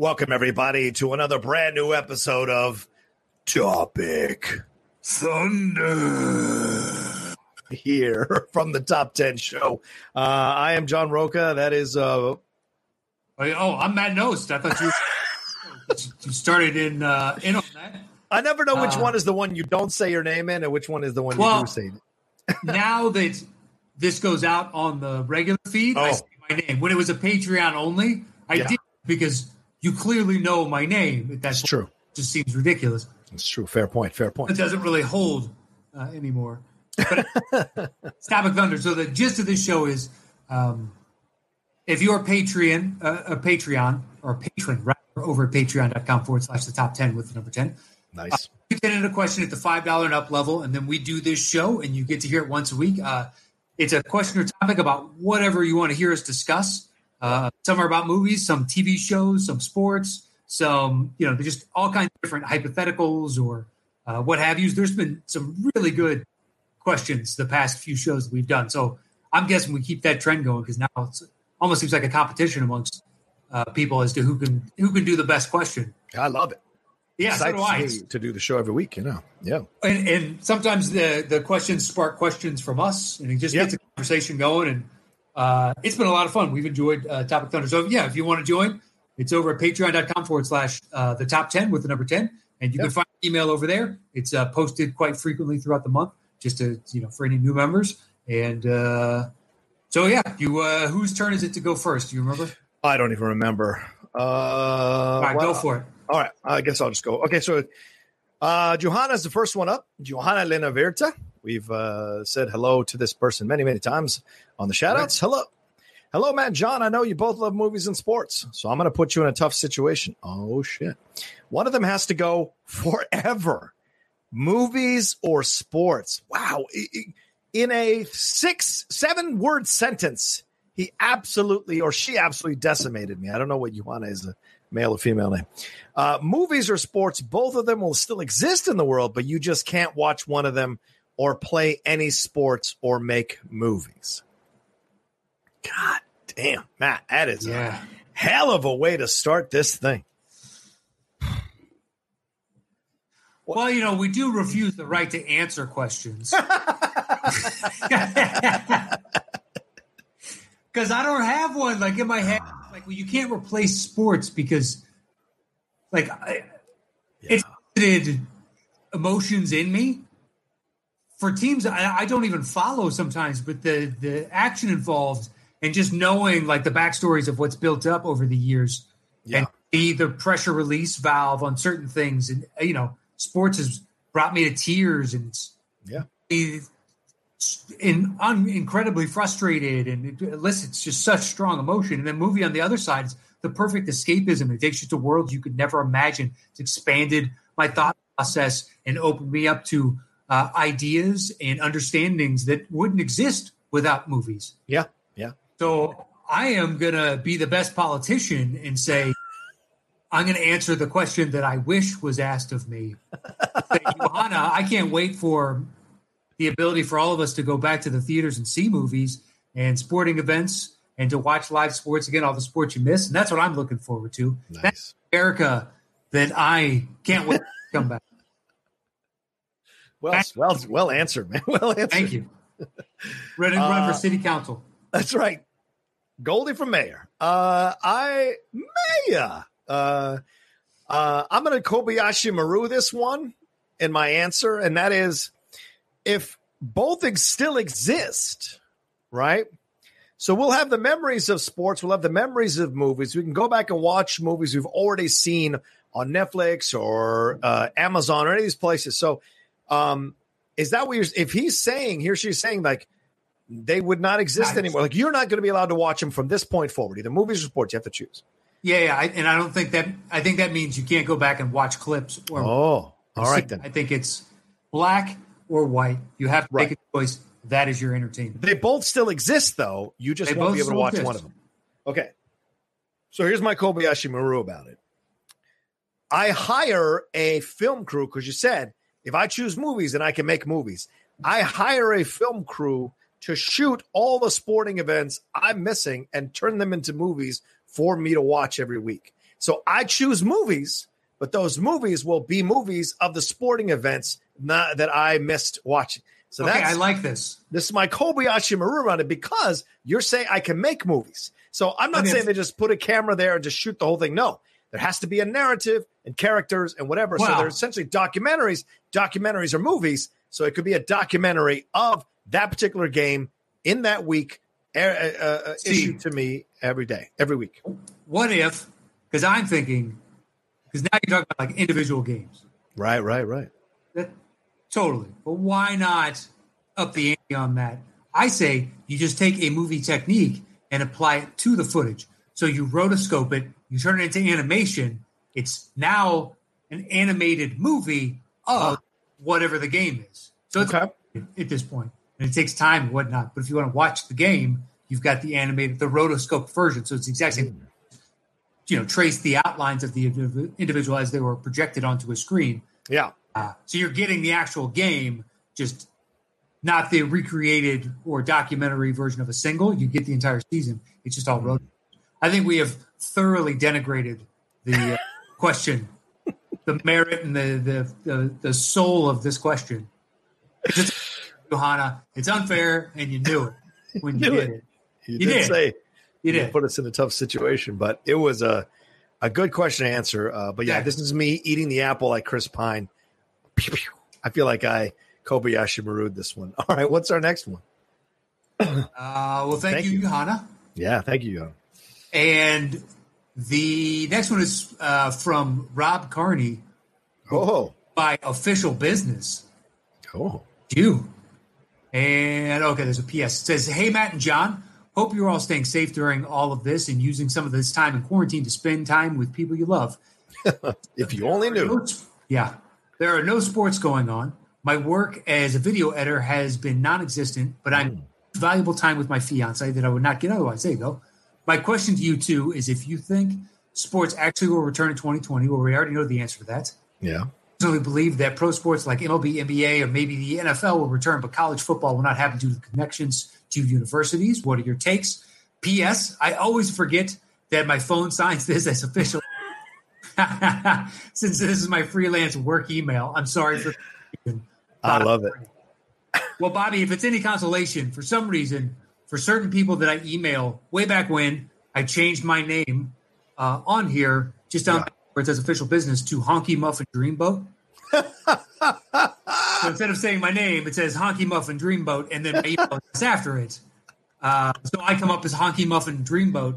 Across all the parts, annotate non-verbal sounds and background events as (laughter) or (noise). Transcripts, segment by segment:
Welcome, everybody, to another brand new episode of Topic Thunder. Here (laughs) from the Top 10 show. Uh, I am John Rocha. That is uh, Oh, I'm Matt Knost. I thought you, (laughs) you started in uh, in on that. I never know which Uh, one is the one you don't say your name in and which one is the one you do say. (laughs) now that this goes out on the regular feed, I Oh. say my name. When it was a Patreon only, I Yeah. did because you clearly know my name. That's true. Just seems ridiculous. It's true. Fair point. Fair point. It doesn't really hold uh, anymore. But (laughs) it's Topic Thunder. So the gist of this show is, um, if you're a Patreon, uh, a Patreon or a patron, right, over at patreon.com forward slash the top 10 with the number 10, Nice. you send in a question at the five dollar and up level, and then we do this show, and you get to hear it once a week. Uh, it's a question or topic about whatever you want to hear us discuss. Uh, some are about movies, some TV shows, some sports, some you know, just all kinds of different hypotheticals or uh, what have you. There's been some really good questions the past few shows that we've done. So I'm guessing we keep that trend going because now it's almost seems like a competition amongst uh, people as to who can who can do the best question. I love it. Yeah, so do I. To do the show every week, you know. Yeah. and, and sometimes the the questions spark questions from us, and it just Yep. gets a conversation going. And uh, it's been a lot of fun. We've enjoyed uh, Topic Thunder. So yeah, if you want to join, it's over at patreon.com forward slash uh, the top ten with the number ten, and you Yep. can find the email over there. It's uh, posted quite frequently throughout the month, just to you know for any new members. And uh, so yeah, you uh, whose turn is it to go first? Do you remember? I don't even remember. Uh, All right, well, go for it. All right. I guess I'll just go. Okay. So, uh, Johanna's the first one up. Johanna Lena Virta. We've uh, said hello to this person many, many times on the shout outs. Hello. Hello, Matt John. I know you both love movies and sports, so I'm going to put you in a tough situation. Oh, shit. One of them has to go forever movies or sports. Wow. In a six, seven word sentence, he absolutely or she absolutely decimated me. I don't know what Johanna is a male or female name. Uh, movies or sports, both of them will still exist in the world, but you just can't watch one of them or play any sports or make movies. God damn, Matt, that is Yeah. a hell of a way to start this thing. Well, you know, we do refuse the right to answer questions. (laughs) (laughs) Because I don't have one like in my head. Like, well, you can't replace sports because, like, I, it's created emotions in me for teams I, I don't even follow sometimes. But the the action involved and just knowing like the backstories of what's built up over the years Yeah. and see the pressure release valve on certain things. And you know, sports has brought me to tears and Yeah. In un, incredibly frustrated and it elicits just such strong emotion. And then movie on the other side is the perfect escapism. It takes you to worlds you could never imagine. It's expanded my thought process and opened me up to uh, ideas and understandings that wouldn't exist without movies. Yeah. Yeah. So I am going to be the best politician and say, I'm going to answer the question that I wish was asked of me. (laughs) Say, Johanna, I can't wait for the ability for all of us to go back to the theaters and see movies and sporting events and to watch live sports again, all the sports you miss. And that's what I'm looking forward to. That's Nice. America that I can't wait to come back. Well, well, well answered, man. (laughs) Well answered. Thank you. Run, and run Uh, for city council. That's right. Goldie from Mayor. Uh, I Mayor. Uh, uh, I'm going to Kobayashi Maru this one in my answer, and that is if both ex- still exist, right? So we'll have the memories of sports, we'll have the memories of movies. We can go back and watch movies we've already seen on Netflix or uh, Amazon or any of these places. So, um, is that what you're? If he's saying, he or she's saying, like they would not exist anymore. Like you're not going to be allowed to watch them from this point forward. Either movies or sports, you have to choose. Yeah, yeah, I, and I don't think that. I think that means you can't go back and watch clips. Or Oh, all right then. I think it's black or white. You have to make a choice. That is your entertainment. They both still exist, though. You just They won't be able to watch exist. one of them. Okay. So here's my Kobayashi Maru about it. I hire a film crew because you said if I choose movies, then I can make movies. I hire a film crew to shoot all the sporting events I'm missing and turn them into movies for me to watch every week. So I choose movies, but those movies will be movies of the sporting events not, that I missed watching. So okay, that's I like this. this is my Kobayashi Maru on it because you're saying I can make movies. So I'm not I mean, saying they just put a camera there and just shoot the whole thing. No, there has to be a narrative and characters and whatever. So they're essentially documentaries. Documentaries are movies. So it could be a documentary of that particular game in that week, uh, uh, uh, See. issued to me every day, every week. What if? Because I'm thinking. Because now you're talking about like individual games. Right, right, right. That, totally. But why not up the ante on that? I say you just take a movie technique and apply it to the footage. So you rotoscope it, you turn it into animation. It's now an animated movie of whatever the game is. So it's Okay. at this point, and it takes time and whatnot. But if you want to watch the game, you've got the animated, the rotoscope version. So it's the exact same. Hmm. You know, trace the outlines of the individual as they were projected onto a screen. Yeah. Uh, so you're getting the actual game, just not the recreated or documentary version of a single. You get the entire season. It's just all road. I think we have thoroughly denigrated the uh, (laughs) question, the merit and the, the the the soul of this question. It's, Johanna, it's unfair, and you knew it when you did it. You, You did, did. say You you did. put us in a tough situation, but it was a a good question to answer. Uh, but yeah, Yeah. this is me eating the apple like Chris Pine. I feel like I Kobayashi Maru'd this one. (laughs) All right, what's our next one? Uh, well, thank, Thank you, you. Johanna. Yeah, thank you. Jan. And the next one is uh, from Rob Carney Oh, by Official Business. oh, You. And okay, there's a PS. It says, Hey, Matt and John, hope you're all staying safe during all of this and using some of this time in quarantine to spend time with people you love. (laughs) if you only knew. Yeah. There are no sports going on. My work as a video editor has been non existent, but I'm hmm. valuable time with my fiance that I would not get otherwise. There you go. My question to you, too, is if you think sports actually will return in 2020, well, we already know the answer to that. Yeah. personally believe that pro sports like MLB, NBA, or maybe the NFL will return, but college football will not happen due to the connections to universities. What are your takes? P.S. I always forget that my phone signs this as official. (laughs) Since this is my freelance work email, I'm sorry for. I love it. Well, Bobby, if it's any consolation, for some reason, for certain people that I email way back when, I changed my name uh, on here just down Yeah. where it says official business to Honky Muffin Dreamboat. so instead of saying my name, it says Honky Muffin Dreamboat, and then my email is after it. Uh, so I come up as Honky Muffin Dreamboat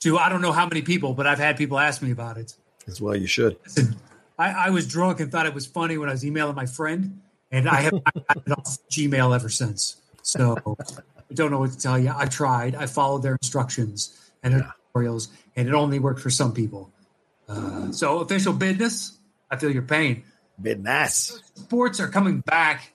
to I don't know how many people, but I've had people ask me about it. As well, you should. Listen, I, I was drunk and thought it was funny when I was emailing my friend, and I have not gotten off (laughs) Gmail ever since. So I don't know what to tell you. I tried. I followed their instructions and their tutorials, and it only worked for some people. Uh, so official business. I feel your pain. Business. Sports are coming back.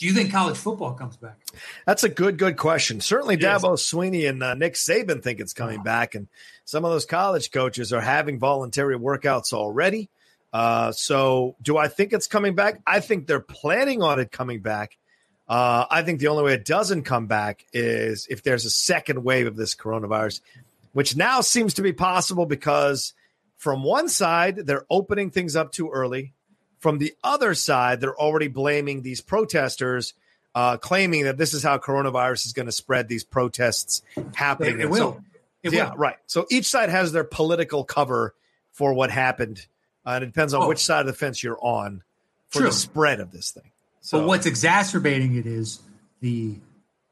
Do you think college football comes back? That's a good, good question. Certainly, It is. Dabo Swinney and uh, Nick Saban think it's coming back, and some of those college coaches are having voluntary workouts already. Uh, so, do I think it's coming back? I think they're planning on it coming back. Uh, I think the only way it doesn't come back is if there's a second wave of this coronavirus, which now seems to be possible because from one side, they're opening things up too early. From the other side, they're already blaming these protesters, uh, claiming that this is how coronavirus is going to spread these protests happening. It, it And so- will. It yeah, will. right. So each side has their political cover for what happened. Uh, and it depends on Oh. which side of the fence you're on for True. the spread of this thing. So But what's exacerbating it is the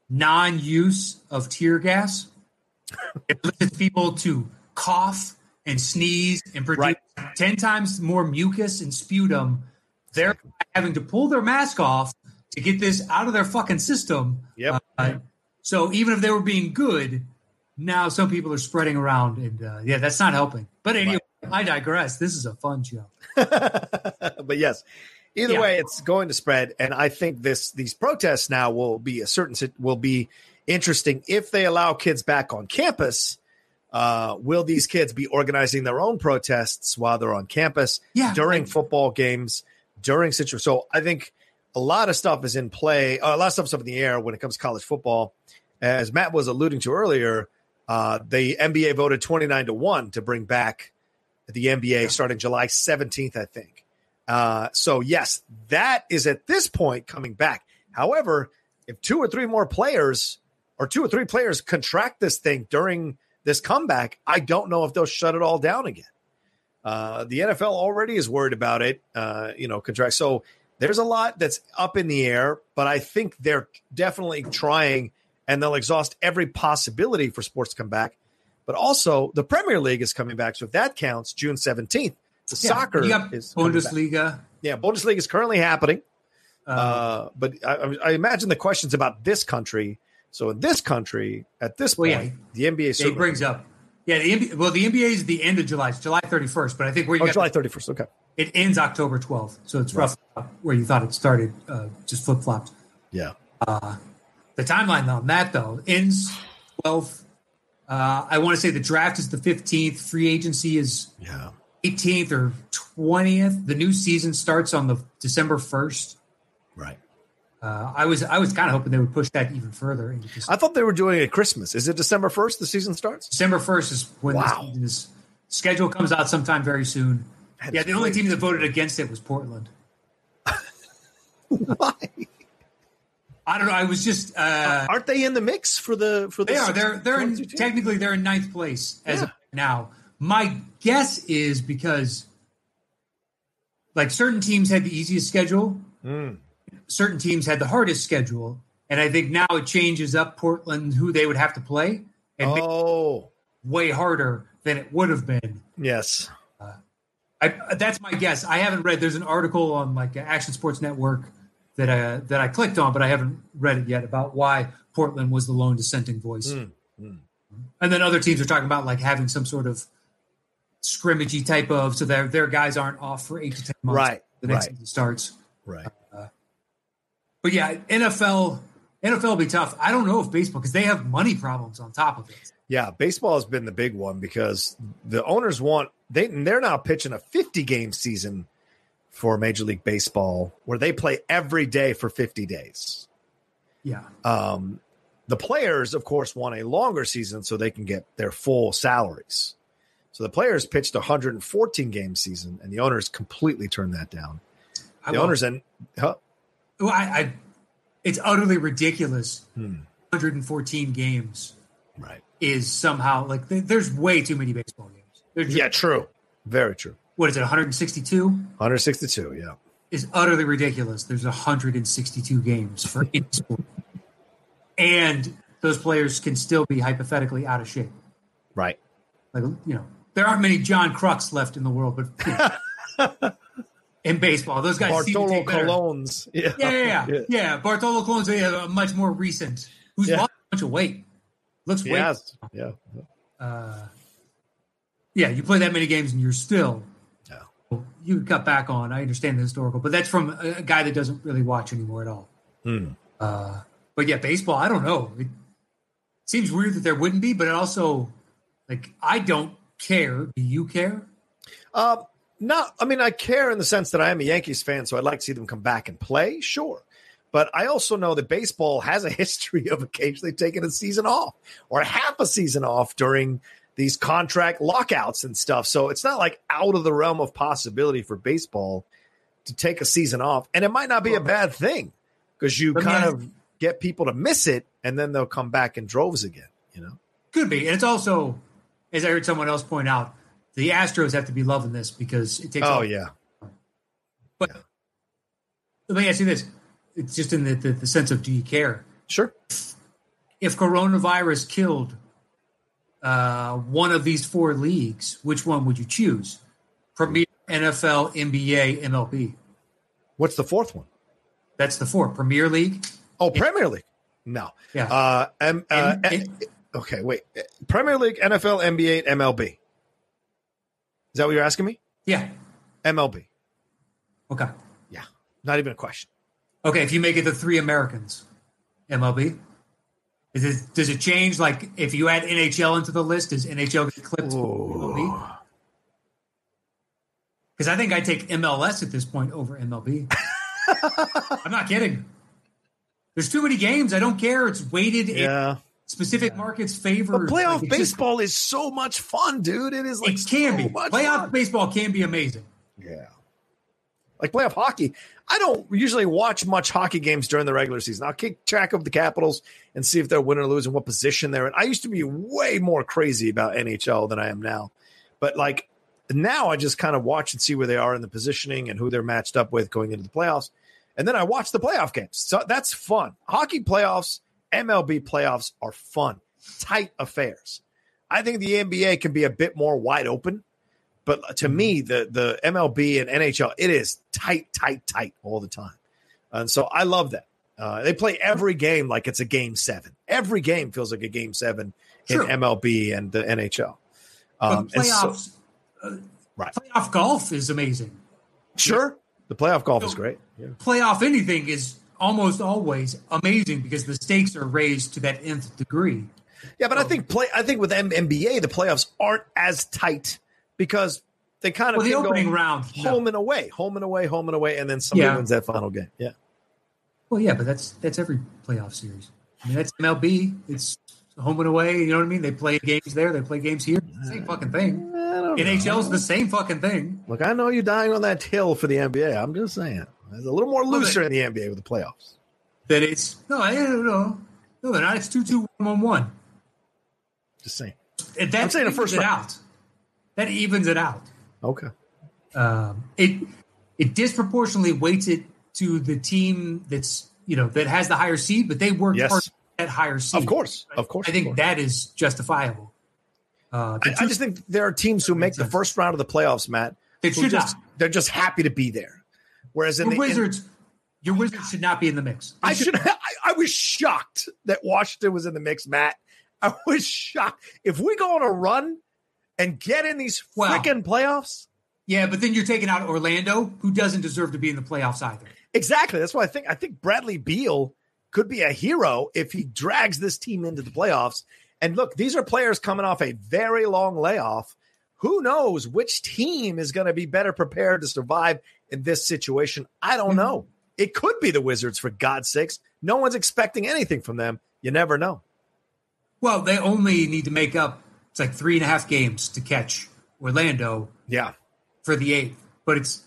non-use of tear gas. It leads people to cough and sneeze and produce Right. ten times more mucus and sputum. They're having to pull their mask off to get this out of their fucking system. Yep. Uh, So even if they were being good, now some people are spreading around, and uh, yeah, that's not helping. But anyway, right. I digress. This is a fun show. (laughs) but yes, either yeah. way, it's going to spread, and I think this these protests now will be a certain will be interesting if they allow kids back on campus. Uh, will these kids be organizing their own protests while they're on campus yeah, during football games during situation? So I think a lot of stuff is in play. Uh, a lot of stuff's up in the air when it comes to college football. As Matt was alluding to earlier, uh, the NBA voted 29 to 1 to bring back the NBA yeah. starting July 17th, I think. Uh, so, yes, that is at this point coming back. However, if two or three more players or two or three players contract this thing during this comeback, I don't know if they'll shut it all down again. Uh, the NFL already is worried about it, uh, you know, contract. So there's a lot that's up in the air, but I think they're definitely trying and they'll exhaust every possibility for sports to come back. But also, the Premier League is coming back. So if that counts, June 17th, the yeah, soccer is Bundesliga. Yeah, Bundesliga is currently happening. Uh, uh, but I, I, imagine the questions about this country. So in this country, at this point, yeah, the NBA it brings up. Yeah, the NBA, well, the NBA is the end of July. It's July 31st, but I think where you oh, July 31st. Okay. It ends October 12th, so it's right. roughly where you thought it started. Uh, just flip flopped. Yeah. Uh, the timeline on that though ends 12th. Uh, I want to say the draft is the 15th. Free agency is yeah 18th or 20th. The new season starts on the December 1st. Right. Uh, I was I was kind of hoping they would push that even further. I thought they were doing it at Christmas. Is it December first? The season starts. December first is when wow. this, schedule comes out sometime very soon. That yeah, the only team that voted against it was Portland. (laughs) Why? I don't know. I was just uh, aren't they in the mix for the for the they are they're they're in, technically they're in ninth place as yeah. of now. My guess is because like certain teams had the easiest schedule, mm. Certain teams had the hardest schedule, and I think now it changes up Portland who they would have to play and oh way harder than it would have been. Yes. Uh, I, that's my guess. I haven't read. There's an article on like Action Sports Network that I that I clicked on, but I haven't read it yet about why Portland was the lone dissenting voice. Mm, mm. And then other teams are talking about like having some sort of scrimmagey type of so their their guys aren't off for eight to ten months. Right. The next right. season starts. Right. But yeah, NFL NFL will be tough. I don't know if baseball because they have money problems on top of it. Yeah, baseball has been the big one because the owners want they they're now pitching a 50 game season for Major League Baseball where they play every day for 50 days. Yeah. Um, the players, of course, want a longer season so they can get their full salaries. So the players pitched a 114 game season, and the owners completely turned that down. The owners and huh? Well, I, I, it's utterly ridiculous. Hmm. 114 games, right? Is somehow like there's way too many baseball games. yeah, true. Very true what is it 162 162 yeah is utterly ridiculous there's 162 games for any (laughs) sport and those players can still be hypothetically out of shape right like you know there aren't many john Kruks left in the world but (laughs) in baseball those guys bartolo colons yeah. Yeah, yeah. yeah yeah bartolo colons a much more recent who's yeah. lost a bunch of weight looks weight yeah uh, yeah you play that many games and you're still you cut back on. I understand the historical, but that's from a guy that doesn't really watch anymore at all. Hmm. Uh, but yeah, baseball. I don't know. It seems weird that there wouldn't be, but it also like I don't care. Do you care? Uh, no, I mean I care in the sense that I am a Yankees fan, so I'd like to see them come back and play. Sure. But I also know that baseball has a (laughs) history of occasionally taking a season off or half a season off during these contract lockouts and stuff. So it's not like out of the realm of possibility for baseball to take a season off. And it might not be a bad thing because you kind of get people to miss it and then they'll come back in droves again, you know? Could be. And it's also, as I heard someone else point out, the Astros have to be loving this because it takes. Oh, yeah. But yeah. let me ask you this it's just in the, the, the sense of do you care? Sure. If coronavirus killed uh, one of these four leagues, which one would you choose? Premier, NFL, NBA, MLB. What's the fourth one? That's the four. Premier League. Oh, Premier League. No. Yeah. Uh, M, uh, And- and- okay, wait. Premier League, NFL, NBA, MLB. Is that what you're asking me? yeah. MLB. Okay. Yeah. Not even a question. Okay. If you make it the three Americans, MLB. Is it, does it change? Like if you add NHL into the list, does NHL get clipped? MLB? Because I think I take MLS at this point over MLB. (laughs) I'm not kidding. There's too many games. I don't care. It's weighted in Yeah. specific markets' favor. But playoff Like, it's just- baseball is so much fun, dude. It is like it can so be. Playoff fun. baseball can be amazing. Yeah. Like playoff hockey. I don't usually watch much hockey games during the regular season. I'll keep track of the Capitals and see if they're winning or losing, what position they're in. I used to be way more crazy about NHL than I am now. But like now I just kind of watch and see where they are in the positioning and who they're matched up with going into the playoffs. And then I watch the playoff games. So that's fun. Hockey playoffs, MLB playoffs are fun, tight affairs. I think the NBA can be a bit more wide open. But to me, the the MLB and NHL, it is tight, tight, tight all the time, and so I love that. Uh, they play every game like it's a game seven. Every game feels like a game seven in MLB and the NHL. But Um, so- playoffs, uh, Right. playoff golf is amazing. sure, the playoff golf is great. Yeah. Playoff anything is almost always amazing because the stakes are raised to that nth degree. Yeah, but I think play. I think with M- NBA, the playoffs aren't as tight because they kind of Well, the opening round, no. home and away, home and away, home and away, and then somebody Yeah. wins that final game. Yeah, Well, yeah, but that's that's every playoff series. I mean, that's MLB. It's home and away. You know what I mean? They play games there. They play games here. Same fucking thing. I don't know. NHL's the same fucking thing. Look, I know you're dying on that hill for the NBA. I'm just saying, it's a little more Well, looser they- in the NBA with the playoffs. That it's no, I don't know. No, they're not. It's two two one one one. Just saying. That I'm saying the first it round. out. That evens it out. Okay. um, it it disproportionately weights it to the team that's you know that has the higher seed, but they work Yes. hard that higher seed. Of course, of course. I think course. that is justifiable. Uh, I, I just think there are teams who make the first round of the playoffs, Matt. They should just, not. They're just happy to be there. Whereas in your the in- Wizards, your oh, Wizards should not be in the mix. They I should. I, I was shocked that Washington was in the mix, Matt. I was shocked. If we go on a run and get in these Wow. freaking playoffs, Yeah, but then you're taking out Orlando, who doesn't deserve to be in the playoffs either. exactly. That's why I think. I think Bradley Beal could be a hero if he drags this team into the playoffs. And look, these are players coming off a very long layoff. Who knows which team is going to be better prepared to survive in this situation? I don't know. It could be the Wizards, for God's sakes. No one's expecting anything from them. You never know. Well, they only need to make up it's like three and a half games to catch Orlando Yeah. for the eighth, but it's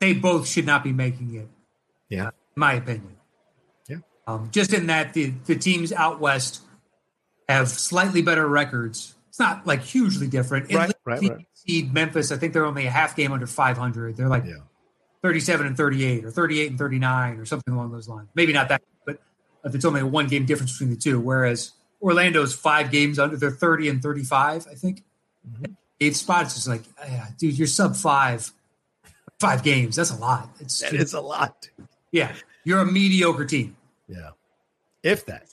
they both should not be making it. Yeah. in my opinion. Yeah. Um, just in that the the teams out west have slightly better records. It's not like hugely different. Right, right, right. Memphis, I think they're only a half game under 500. They're like Yeah. 37 and 38 or 38 and 39 or something along those lines. Maybe not that, but if it's only a one game difference between the two. Whereas Orlando's five games under, they're 30 and 35, I think. Mm-hmm. Eighth spot, it's just like, yeah, dude, you're sub five, five games. That's a lot. It's That is a lot. yeah, you're a mediocre team. Yeah. If that.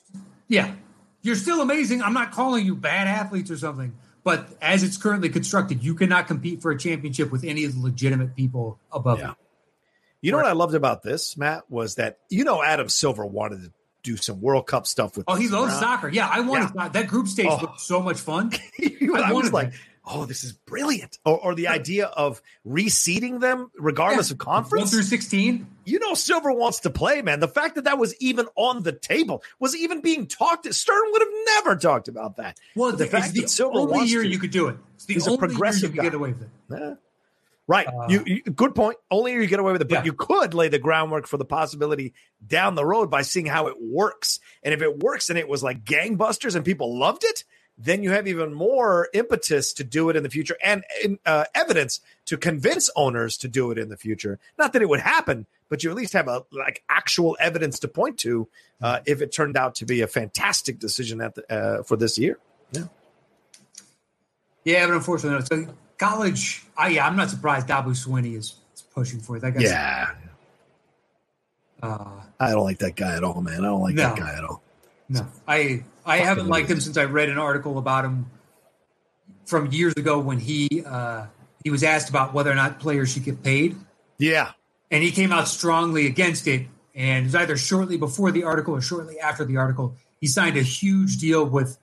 Yeah, you're still amazing. I'm not calling you bad athletes or something, but as it's currently constructed, you cannot compete for a championship with any of the legitimate people above Yeah. you. You know what I loved about this, Matt, was that you know Adam Silver wanted to do some World Cup stuff with. Oh, he loves soccer. Yeah, I wanted that group stage Oh. looked so much fun. (laughs) I, I was like, that. oh, this is brilliant. Or, or the idea of reseeding them regardless Yeah. of One conference. through sixteen. you know, Silver wants to play, man. The fact that that was even on the table was even being talked. Stern would have never talked about that. Well, But the fact the that Silver only wants year to- you could do it. It's the only year you progressive could guy. get away with it. Eh. Right. Uh, you, you good point. Only you get away with it, but Yeah. you could lay the groundwork for the possibility down the road by seeing how it works. And if it works and it was like gangbusters and people loved it, then you have even more impetus to do it in the future and uh, evidence to convince owners to do it in the future. Not that it would happen, but you at least have a like actual evidence to point to uh, if it turned out to be a fantastic decision at the, uh, for this year. Yeah, Yeah, but unfortunately, so college. I yeah, I'm not surprised. Dabo Swinney is, is pushing for it. That guy's, Yeah, Uh, I don't like that guy at all, man. I don't like that guy at all. No, I I haven't liked him since I read an article about him from years ago when he uh, he was asked about whether or not players should get paid. Yeah, and he came out strongly against it. And it was either shortly before the article or shortly after the article. He signed a huge deal with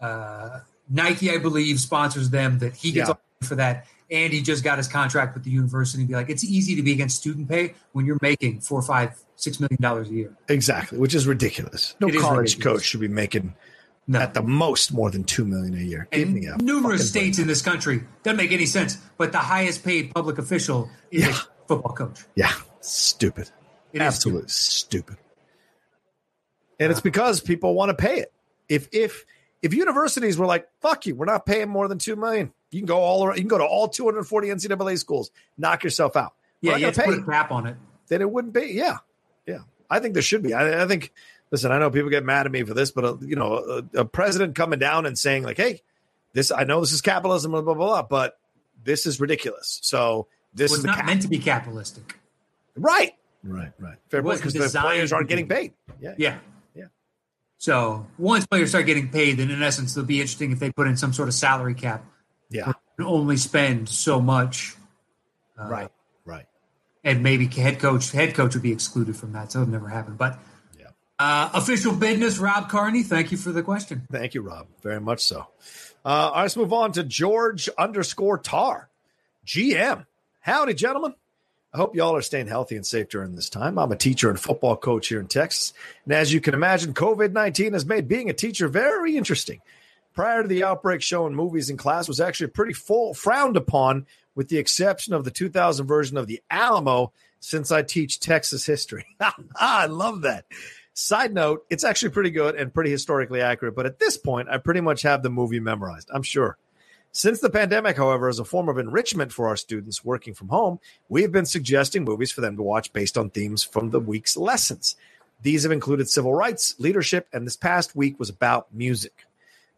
uh, Nike, I believe, sponsors them that he gets Yeah. For that. And he just got his contract with the university. Be like, it's easy to be against student pay when you're making four, five, six million dollars a year. exactly. Which is ridiculous. No is college ridiculous. coach should be making No. at the most more than two million a year. Give and me a numerous states in this country doesn't make any sense. But the highest paid public official is Yeah. a football coach. Yeah, stupid. It is Absolutely stupid. And it's because people want to pay it. If if if universities were like, "Fuck you, we're not paying more than two million. You can go all around, you can go to all 240 NCAA schools, knock yourself out. We're Yeah, you have gonna put a cap on it. then it wouldn't be. Yeah, yeah. I think there should be. I, I think. Listen, I know people get mad at me for this, but uh, you know, a, a president coming down and saying like, "Hey, this I know this is capitalism, blah blah blah, blah but this is ridiculous." So this It was is not cap. meant to be capitalistic. right, right, right. Fair point because the players aren't getting paid. Yeah, Yeah. Yeah. So once players start getting paid, then in essence, it'll be interesting if they put in some sort of salary cap yeah. only spend so much. Uh, Right, right. And maybe head coach head coach would be excluded from that, so it'll never happen. But Yeah. uh, official business, Rob Carney. Thank you for the question. Thank you, Rob. Very much so. Uh, all right, let's move on to George underscore Tar, GM. Howdy, gentlemen. I hope y'all are staying healthy and safe during this time. I'm a teacher and football coach here in Texas. And as you can imagine, COVID 19 has made being a teacher very interesting. Prior to the outbreak, showing movies in class was actually pretty full, frowned upon, with the exception of the 2000 version of The Alamo, since I teach Texas history. (laughs) I love that. Side note, it's actually pretty good and pretty historically accurate, but at this point, I pretty much have the movie memorized, I'm sure. Since the pandemic, however, as a form of enrichment for our students working from home, we have been suggesting movies for them to watch based on themes from the week's lessons. These have included civil rights, leadership, and this past week was about music.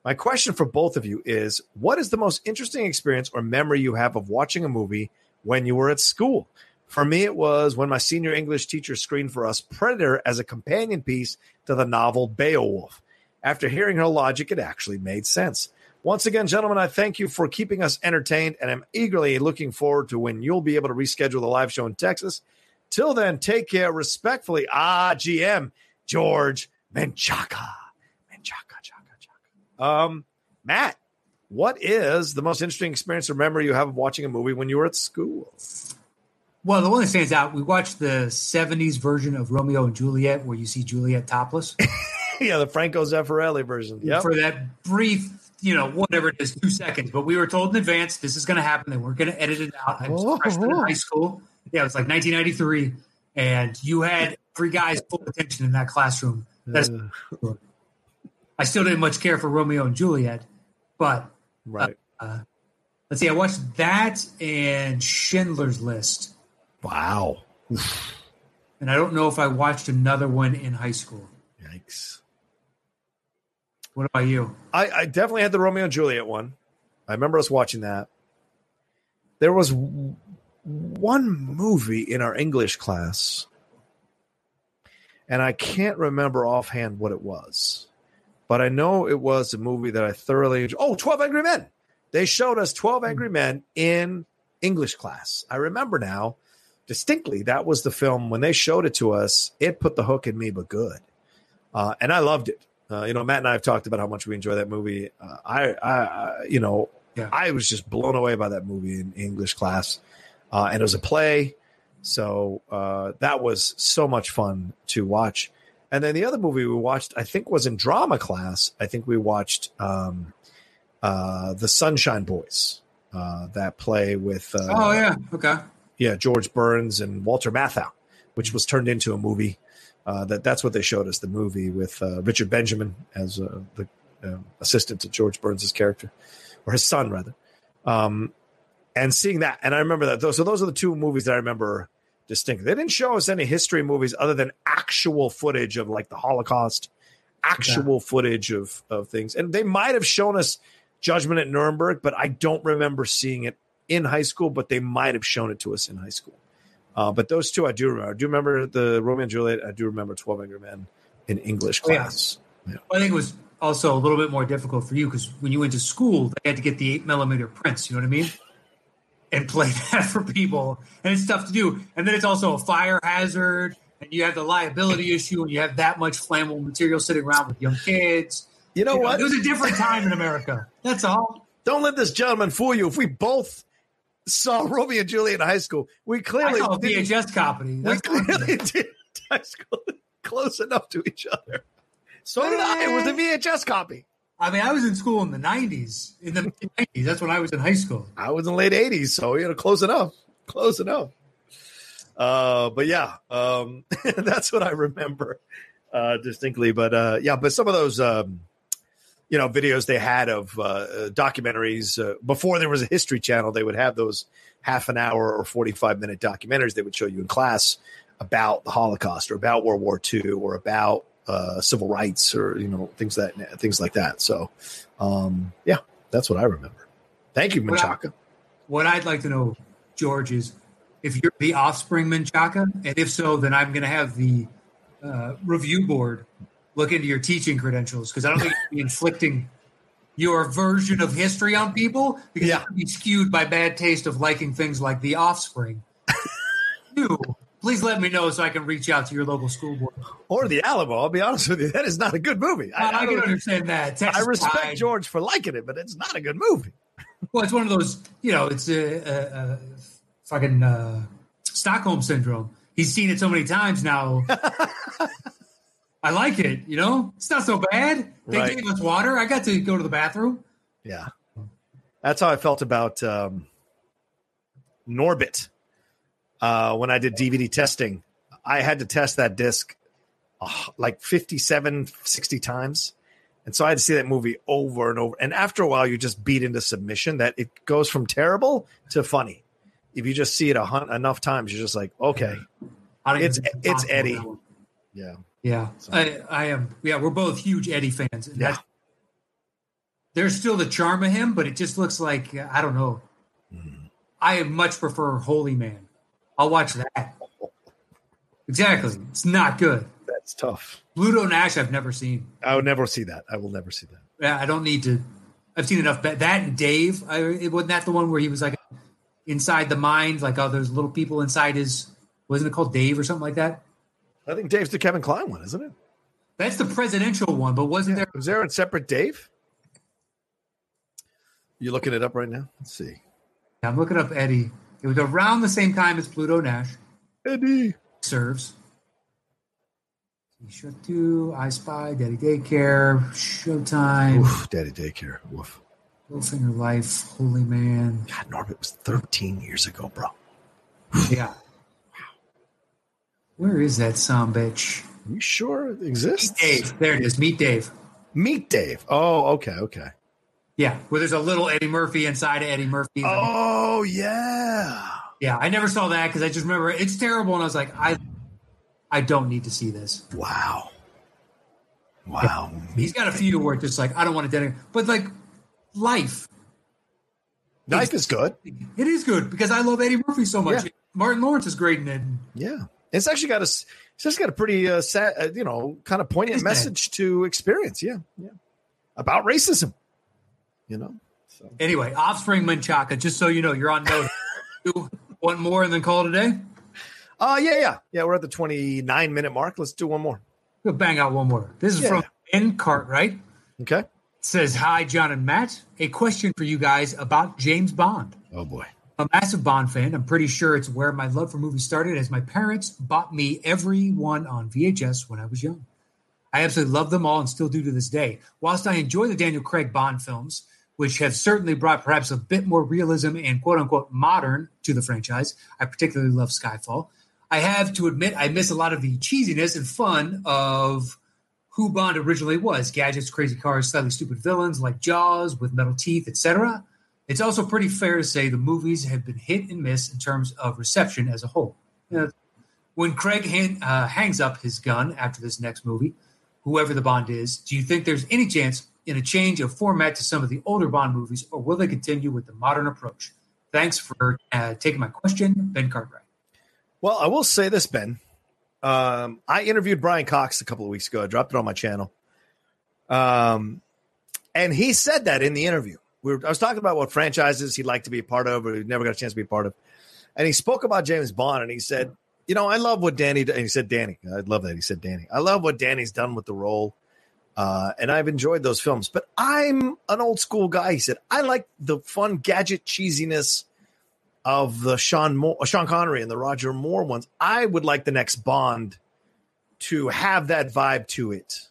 My question for both of you is what is the most interesting experience or memory you have of watching a movie when you were at school? For me, it was when my senior English teacher screened for us Predator as a companion piece to the novel Beowulf. After hearing her logic, it actually made sense. Once again, gentlemen, I thank you for keeping us entertained, and I'm eagerly looking forward to when you'll be able to reschedule the live show in Texas. Till then, take care. Respectfully, ah, GM George Menchaca. Um, Matt, what is the most interesting experience or memory you have of watching a movie when you were at school? Well, the one that stands out, we watched the 70s version of Romeo and Juliet where you see Juliet topless. (laughs) yeah, the Franco Zeffirelli version. Yeah. For that brief, you know, whatever it is, two seconds. But we were told in advance this is going to happen. They weren't going to edit it out. I was a freshman in high school. Yeah, it was like 1993. And you had three guys full attention in that classroom. That's, Uh, I still didn't much care for Romeo and Juliet. But right. Uh, let's see, I watched that and Schindler's List. wow. And I don't know if I watched another one in high school. Yikes. What about you? I, I definitely had the Romeo and Juliet one. I remember us watching that. There was w- one movie in our English class, and I can't remember offhand what it was, but I know it was a movie that I thoroughly enjoyed. Oh, 12 Angry Men. They showed us 12 Angry Men in English class. I remember now distinctly that was the film when they showed it to us. It put the hook in me, but good. Uh, and I loved it. Uh, you know, Matt and I have talked about how much we enjoy that movie. Uh, I, I, I, you know, Yeah. I was just blown away by that movie in English class, uh, and it was a play, so uh, that was so much fun to watch. And then the other movie we watched, I think, was in drama class. I think we watched um, uh, the Sunshine Boys, uh, that play with uh, oh, yeah. Okay. yeah, George Burns and Walter Matthau, which was turned into a movie. Uh, that that's what they showed us the movie with uh, Richard Benjamin as uh, the uh, assistant to George Burns' character, or his son rather. Um, and seeing that, and I remember that. Those, so those are the two movies that I remember distinctly. They didn't show us any history movies other than actual footage of like the Holocaust, actual footage of of things, and they might have shown us Judgment at Nuremberg, but I don't remember seeing it in high school. But they might have shown it to us in high school. Uh, but those two I do remember. I do remember the Romeo and Juliet. I do remember Twelve Angry Men in English Oh, yeah. class. Yeah. Well, I think it was also a little bit more difficult for you because when you went to school, they had to get the eight millimeter prints. You know what I mean? And play (laughs) that for people, and it's tough to do. And then it's also a fire hazard, and you have the liability issue, and you have that much flammable material sitting around with young kids. You know You know, what? It was a different time in America. That's all. Don't let this gentleman fool you. If we both saw (laughs) Romeo and Juliet in high school, we I clearly saw a VHS copy. we clearly did (laughs) high school close enough to each other. So did I. It was a VHS copy. I mean, I was in school in the '90s. In the '90s, that's when I was in high school. I was in the late '80s, so you know, close enough, close enough. Uh, but yeah, um, (laughs) that's what I remember uh, distinctly. But uh, yeah, but some of those, um, you know, videos they had of uh, documentaries uh, before there was a History Channel, they would have those half an hour or forty-five minute documentaries they would show you in class about the Holocaust or about World War II or about uh, civil rights or you know things that things like that. So, um, yeah, that's what I remember. Thank you, Menchaca. What I'd like to know, George, is if you're the offspring Menchaca, and if so, then I'm going to have the uh, review board look into your teaching credentials because I don't think you'd be inflicting your version of history on people because Yeah. it would be skewed by bad taste of liking things like the offspring. (laughs) you, please let me know so I can reach out to your local school board. or the Alamo. I'll be honest with you, that is not a good movie. I, I, I can understand that. I respect Pride. George for liking it, but it's not a good movie. Well, it's one of those, you know, it's a, a, a fucking uh, Stockholm syndrome. He's seen it so many times now. (laughs) I like it, you know? It's not so bad. They Right. gave us water. I got to go to the bathroom. Yeah, that's how I felt about um, Norbit uh, when I did DVD testing. I had to test that disc uh, like 57, 60 times. And so I had to see that movie over and over. And after a while, you just beat into submission that it goes from terrible to funny. If you just see it a hun- enough times, you're just like, okay, I don't It's- it's Eddie. yeah. Yeah, So- I, I am. Yeah, we're both huge Eddie fans. And Yeah. There's still the charm of him, but it just looks like, I don't know. Mm-hmm. I much prefer Holy Man. I'll watch that. Exactly. It's not good. That's tough. Pluto Nash, I've never seen. I would never see that. I will never see that. Yeah, I don't need to. I've seen enough. That and Dave, I, it wasn't that the one where he was like inside the mind, like oh, there's little people inside his. Wasn't it called Dave or something like that? I think Dave's the Kevin Kline one, isn't it? That's the presidential one, but wasn't there? Was there a separate Dave? You looking it up right now? Let's see. I'm looking up Eddie. It was around the same time as Pluto Nash Eddie. serves. Shut two, I Spy, Daddy Daycare, Showtime, Oof, Daddy Daycare. Woof. Littlefinger Life, Holy Man. God, Norbit was 13 years ago, bro. Yeah. Where is that some bitch? you sure it exists? Meet Dave. There it is. Meet Dave. Meet Dave. Oh, okay, okay. Yeah, where there's a little Eddie Murphy inside of Eddie Murphy. Oh, yeah. Yeah, I never saw that because I just remember it's terrible, and I was like, I, I don't need to see this. Wow. Wow. He's got a few where it's just like I don't want to dedicate, but like life, Life is good. it is good because I love Eddie Murphy so much. Yeah. Martin Lawrence is great in it. Yeah. It's actually got a, it's just got a pretty uh, sad, uh, you know, kind of poignant message to experience. Yeah. Yeah. About racism, you know? So. Anyway, Offspring Menchaca. Just so you know, you're on note. (laughs) You Want more and then call it a day? Uh, yeah, yeah. Yeah, we're at the 29 minute mark. Let's do one more. We'll bang out one more. This is Yeah. from Ben Cartwright. Okay. It says, "Hi, John and Matt. A question for you guys about James Bond." Oh, boy. I'm a massive Bond fan. I'm pretty sure it's where my love for movies started, as my parents bought me every one on VHS when I was young. I absolutely love them all and still do to this day. Whilst I enjoy the Daniel Craig Bond films, which have certainly brought perhaps a bit more realism and quote unquote modern to the franchise, I particularly love Skyfall. I have to admit, I miss a lot of the cheesiness and fun of who Bond originally was gadgets, crazy cars, slightly stupid villains like Jaws with metal teeth, etc. It's also pretty fair to say the movies have been hit and miss in terms of reception as a whole. When Craig han- uh, hangs up his gun after this next movie, whoever the Bond is, do you think there's any chance in a change of format to some of the older Bond movies, or will they continue with the modern approach? Thanks for uh, taking my question, Ben Cartwright. Well, I will say this, Ben. Um, I interviewed Brian Cox a couple of weeks ago. I dropped it on my channel. Um, and he said that in the interview. We were, I was talking about what franchises he'd like to be a part of, but he never got a chance to be a part of. And he spoke about James Bond, and he said, "You know, I love what Danny." And he said, "Danny, I love that." He said, "Danny, I love what Danny's done with the role, uh, and I've enjoyed those films. But I'm an old school guy." He said, "I like the fun gadget cheesiness." Of the Sean Moore, Sean Connery and the Roger Moore ones, I would like the next Bond to have that vibe to it.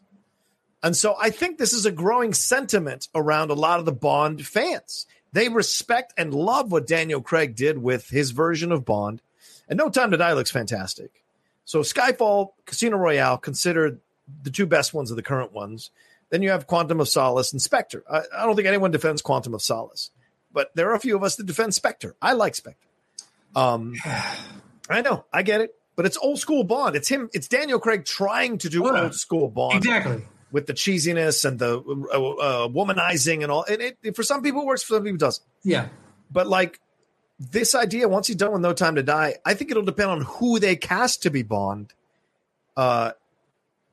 And so I think this is a growing sentiment around a lot of the Bond fans. They respect and love what Daniel Craig did with his version of Bond. And No Time to Die looks fantastic. So Skyfall, Casino Royale, considered the two best ones are the current ones. Then you have Quantum of Solace and Spectre. I, I don't think anyone defends Quantum of Solace, but there are a few of us that defend Spectre. I like Spectre. Um, (sighs) I know, I get it, but it's old school Bond. It's him. It's Daniel Craig trying to do Oh, old school Bond Exactly. with the cheesiness and the uh, uh, womanizing and all. And it, it- for some people it works, for some people it doesn't. Yeah. But like this idea, once he's done with No Time to Die, I think it'll depend on who they cast to be Bond. Uh,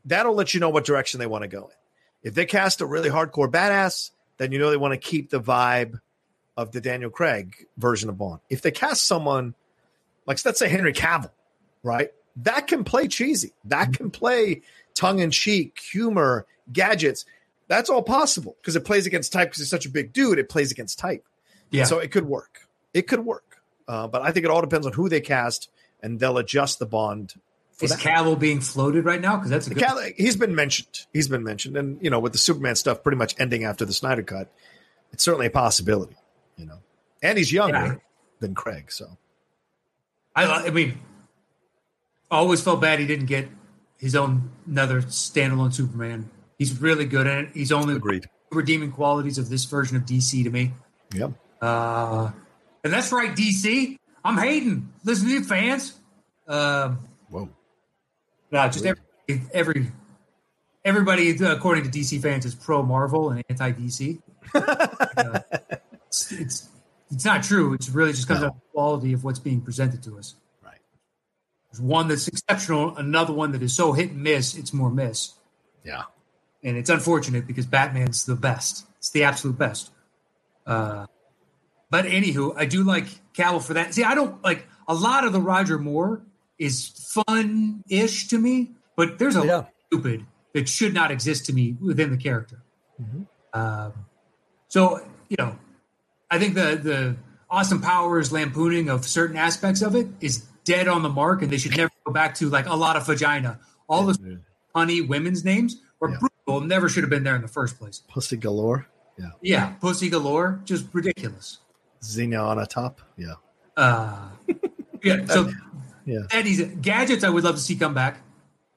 that'll let you know what direction they want to go in. If they cast a really hardcore badass, then you know they want to keep the vibe of the Daniel Craig version of Bond. If they cast someone like let's say Henry Cavill, right? That can play cheesy. That can play tongue in cheek, humor, gadgets. That's all possible because it plays against type because he's such a big dude. It plays against type. Yeah. So it could work. It could work. Uh, but I think it all depends on who they cast and they'll adjust the Bond. Is that. Cavill being floated right now? Because that's a good. Cal- he's been mentioned. He's been mentioned. And, you know, with the Superman stuff pretty much ending after the Snyder cut, it's certainly a possibility, you know. And he's younger Yeah. than Craig. So, I, I mean, I always felt bad he didn't get his own another standalone Superman. He's really good at it. He's only agreed. redeeming qualities of this version of DC to me. Yep. Uh, and that's right, DC. I'm hating. Listen to you, fans. Um, Whoa. No, just every, every everybody, according to DC fans, is pro Marvel and anti DC. (laughs) uh, it's, it's it's not true. It's really just comes No. out of the quality of what's being presented to us. Right. There's one that's exceptional, another one that is so hit and miss, it's more miss. Yeah. And it's unfortunate because Batman's the best. It's the absolute best. Uh, but anywho, I do like Cavill for that. See, I don't like a lot of the Roger Moore is fun ish to me, but there's a Yeah. stupid that should not exist to me within the character. Mhm. Um, so you know, I think the the Austin Powers lampooning of certain aspects of it is dead on the mark, and they should never go back to like a lot of vagina. All the honey women's names were Yeah. brutal, never should have been there in the first place. Pussy galore. Yeah. Yeah, pussy galore, just ridiculous. Xenia Onatopp. Yeah. Uh, yeah, so (laughs) Yeah. Eddie's gadgets, I would love to see come back.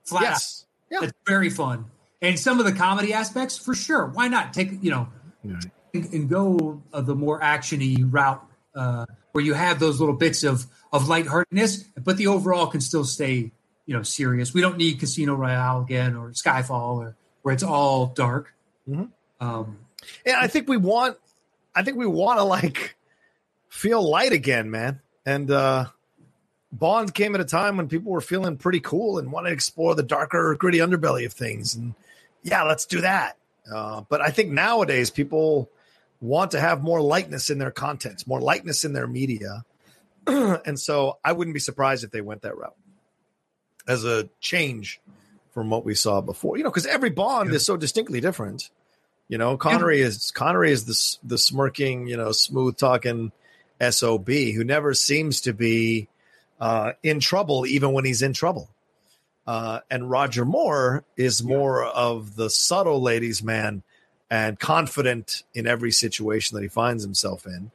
Flat out. Yes. Yeah. That's very fun. And some of the comedy aspects, for sure. Why not take you know Right. and, and go of the more actiony route uh, where you have those little bits of of lightheartedness, but the overall can still stay you know serious. We don't need Casino Royale again or Skyfall or where it's all dark. Mhm. Um, And I think we want, I think we want to like feel light again, man. And uh Bond came at a time when people were feeling pretty cool and wanted to explore the darker, gritty underbelly of things. And yeah, let's do that. Uh, but I think nowadays people want to have more lightness in their contents, more lightness in their media. (clears throat) and so I wouldn't be surprised if they went that route as a change from what we saw before. You know, because every Bond Yeah. is so distinctly different. You know, Connery is Connery is the the smirking, you know, smooth talking sob who never seems to be uh, in trouble, even when he's in trouble. Uh, and Roger Moore is more of the subtle ladies' man and confident in every situation that he finds himself in.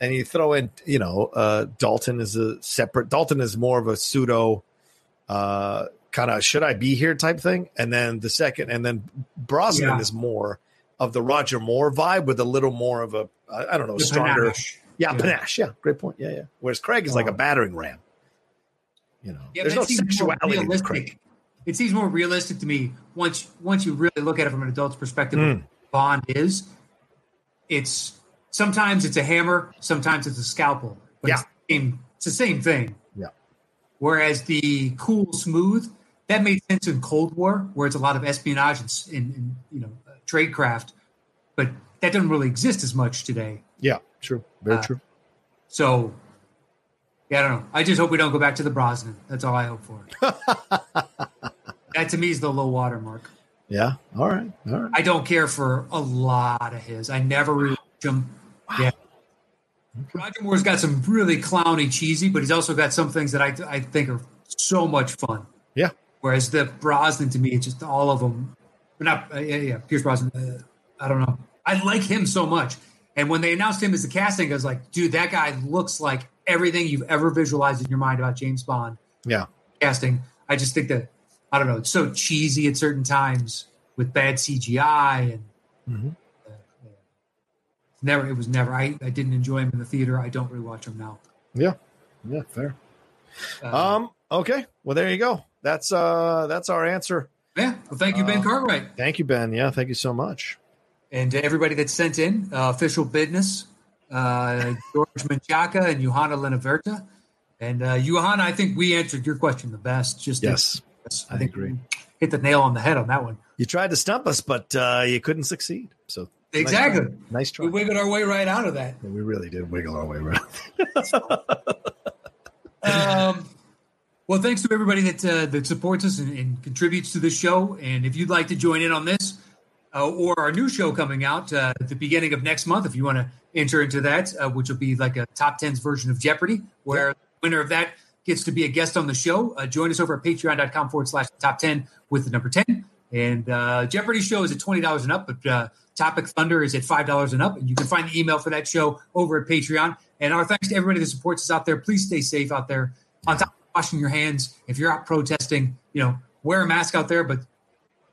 And you throw in, you know, uh, Dalton is a separate. Dalton is more of a pseudo, uh, kind of should I be here type thing. And then the second, and then Brosnan Yeah. is more of the Roger Moore vibe with a little more of a I don't know, the stronger. panache. Yeah, Yeah. panache. Yeah, great point. Yeah, yeah. Whereas Craig is like a Oh. battering ram. You know, Yeah, there's no sexuality with. Craig. It seems more realistic to me once once you really look at it from an adult's perspective. Mm. Bond is it's sometimes it's a hammer, sometimes it's a scalpel, but Yeah. it's, the same, it's the same thing. Yeah. Whereas the cool, smooth, that made sense in Cold War, where it's a lot of espionage and, and, and you know uh, trade craft, but that doesn't really exist as much today. Yeah, true. Very Uh, true. So, yeah, I don't know. I just hope we don't go back to the Brosnan. That's all I hope for. (laughs) that to me is the low water mark. Yeah. All right. All right. I don't care for a lot of his. I never rewatch him. Yeah. Roger Moore's got some really clowny, cheesy, but he's also got some things that I, I think are so much fun. Yeah. Whereas the Brosnan, to me, it's just all of them. But not, uh, yeah, yeah, Pierce Brosnan. Uh, I don't know. I like him so much. And when they announced him as the casting, I was like, dude, that guy looks like everything you've ever visualized in your mind about James Bond Yeah. casting. I just think that I don't know. It's so cheesy at certain times with bad CGI and hmm uh, yeah. never. It was never. I, I didn't enjoy him in the theater. I don't rewatch him now. Yeah. Yeah. Fair. Uh, Um. Okay. Well, there you go. That's uh. That's our answer. yeah. Well, thank you, Ben uh, Cartwright, Thank you, Ben. Yeah. Thank you so much. And to everybody that sent in uh, official business. Uh, George Menchaca and Johanna Lenaverta. And uh, Johanna, I think we answered your question the best. Just Yes. I, I think agree. we hit the nail on the head on that one. You tried to stump us, but uh, you couldn't succeed. So nice Exactly. try. Nice try. We wiggled our way right out of that. we really did wiggle our way around. (laughs) um, well, thanks to everybody that uh, that supports us and, and contributes to the show. And if you'd like to join in on this uh, or our new show coming out uh, at the beginning of next month, if you want to enter into that, uh, which will be like a top tens version of Jeopardy, where the winner of that gets to be a guest on the show. Uh, join us over at patreon.com forward slash top 10 with the number 10. And uh, Jeopardy show is at $20 and up, but uh, Topic Thunder is at $5 and up. And you can find the email for that show over at Patreon. And our thanks to everybody that supports us out there. Please stay safe out there. On top of washing your hands, if you're out protesting, you know, wear a mask out there, but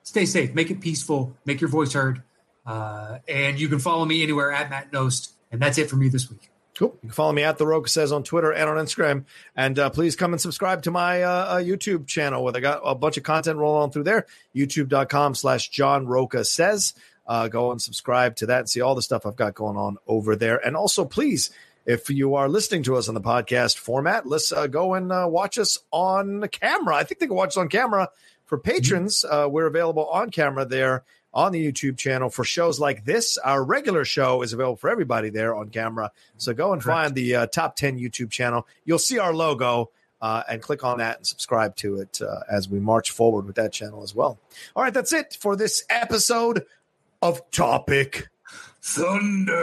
stay safe. Make it peaceful. Make your voice heard. Uh, and you can follow me anywhere at Matt Knost. And that's it for me this week. Cool. You can follow me at The Rocha Says on Twitter and on Instagram. And uh, please come and subscribe to my uh, uh, YouTube channel where I got a bunch of content rolling on through there. YouTube.com slash John Rocha Says. Uh, go and subscribe to that and see all the stuff I've got going on over there. And also, please, if you are listening to us on the podcast format, let's uh, go and watch us on camera. I think they can watch us on camera for patrons. Uh, we're available on camera there on the YouTube channel for shows like this. Our regular show is available for everybody there on camera. So go and Correct. find the uh, top 10 YouTube channel. You'll see our logo uh, and click on that and subscribe to it uh, as we march forward with that channel as well. All right, that's it for this episode of Topic Thunder.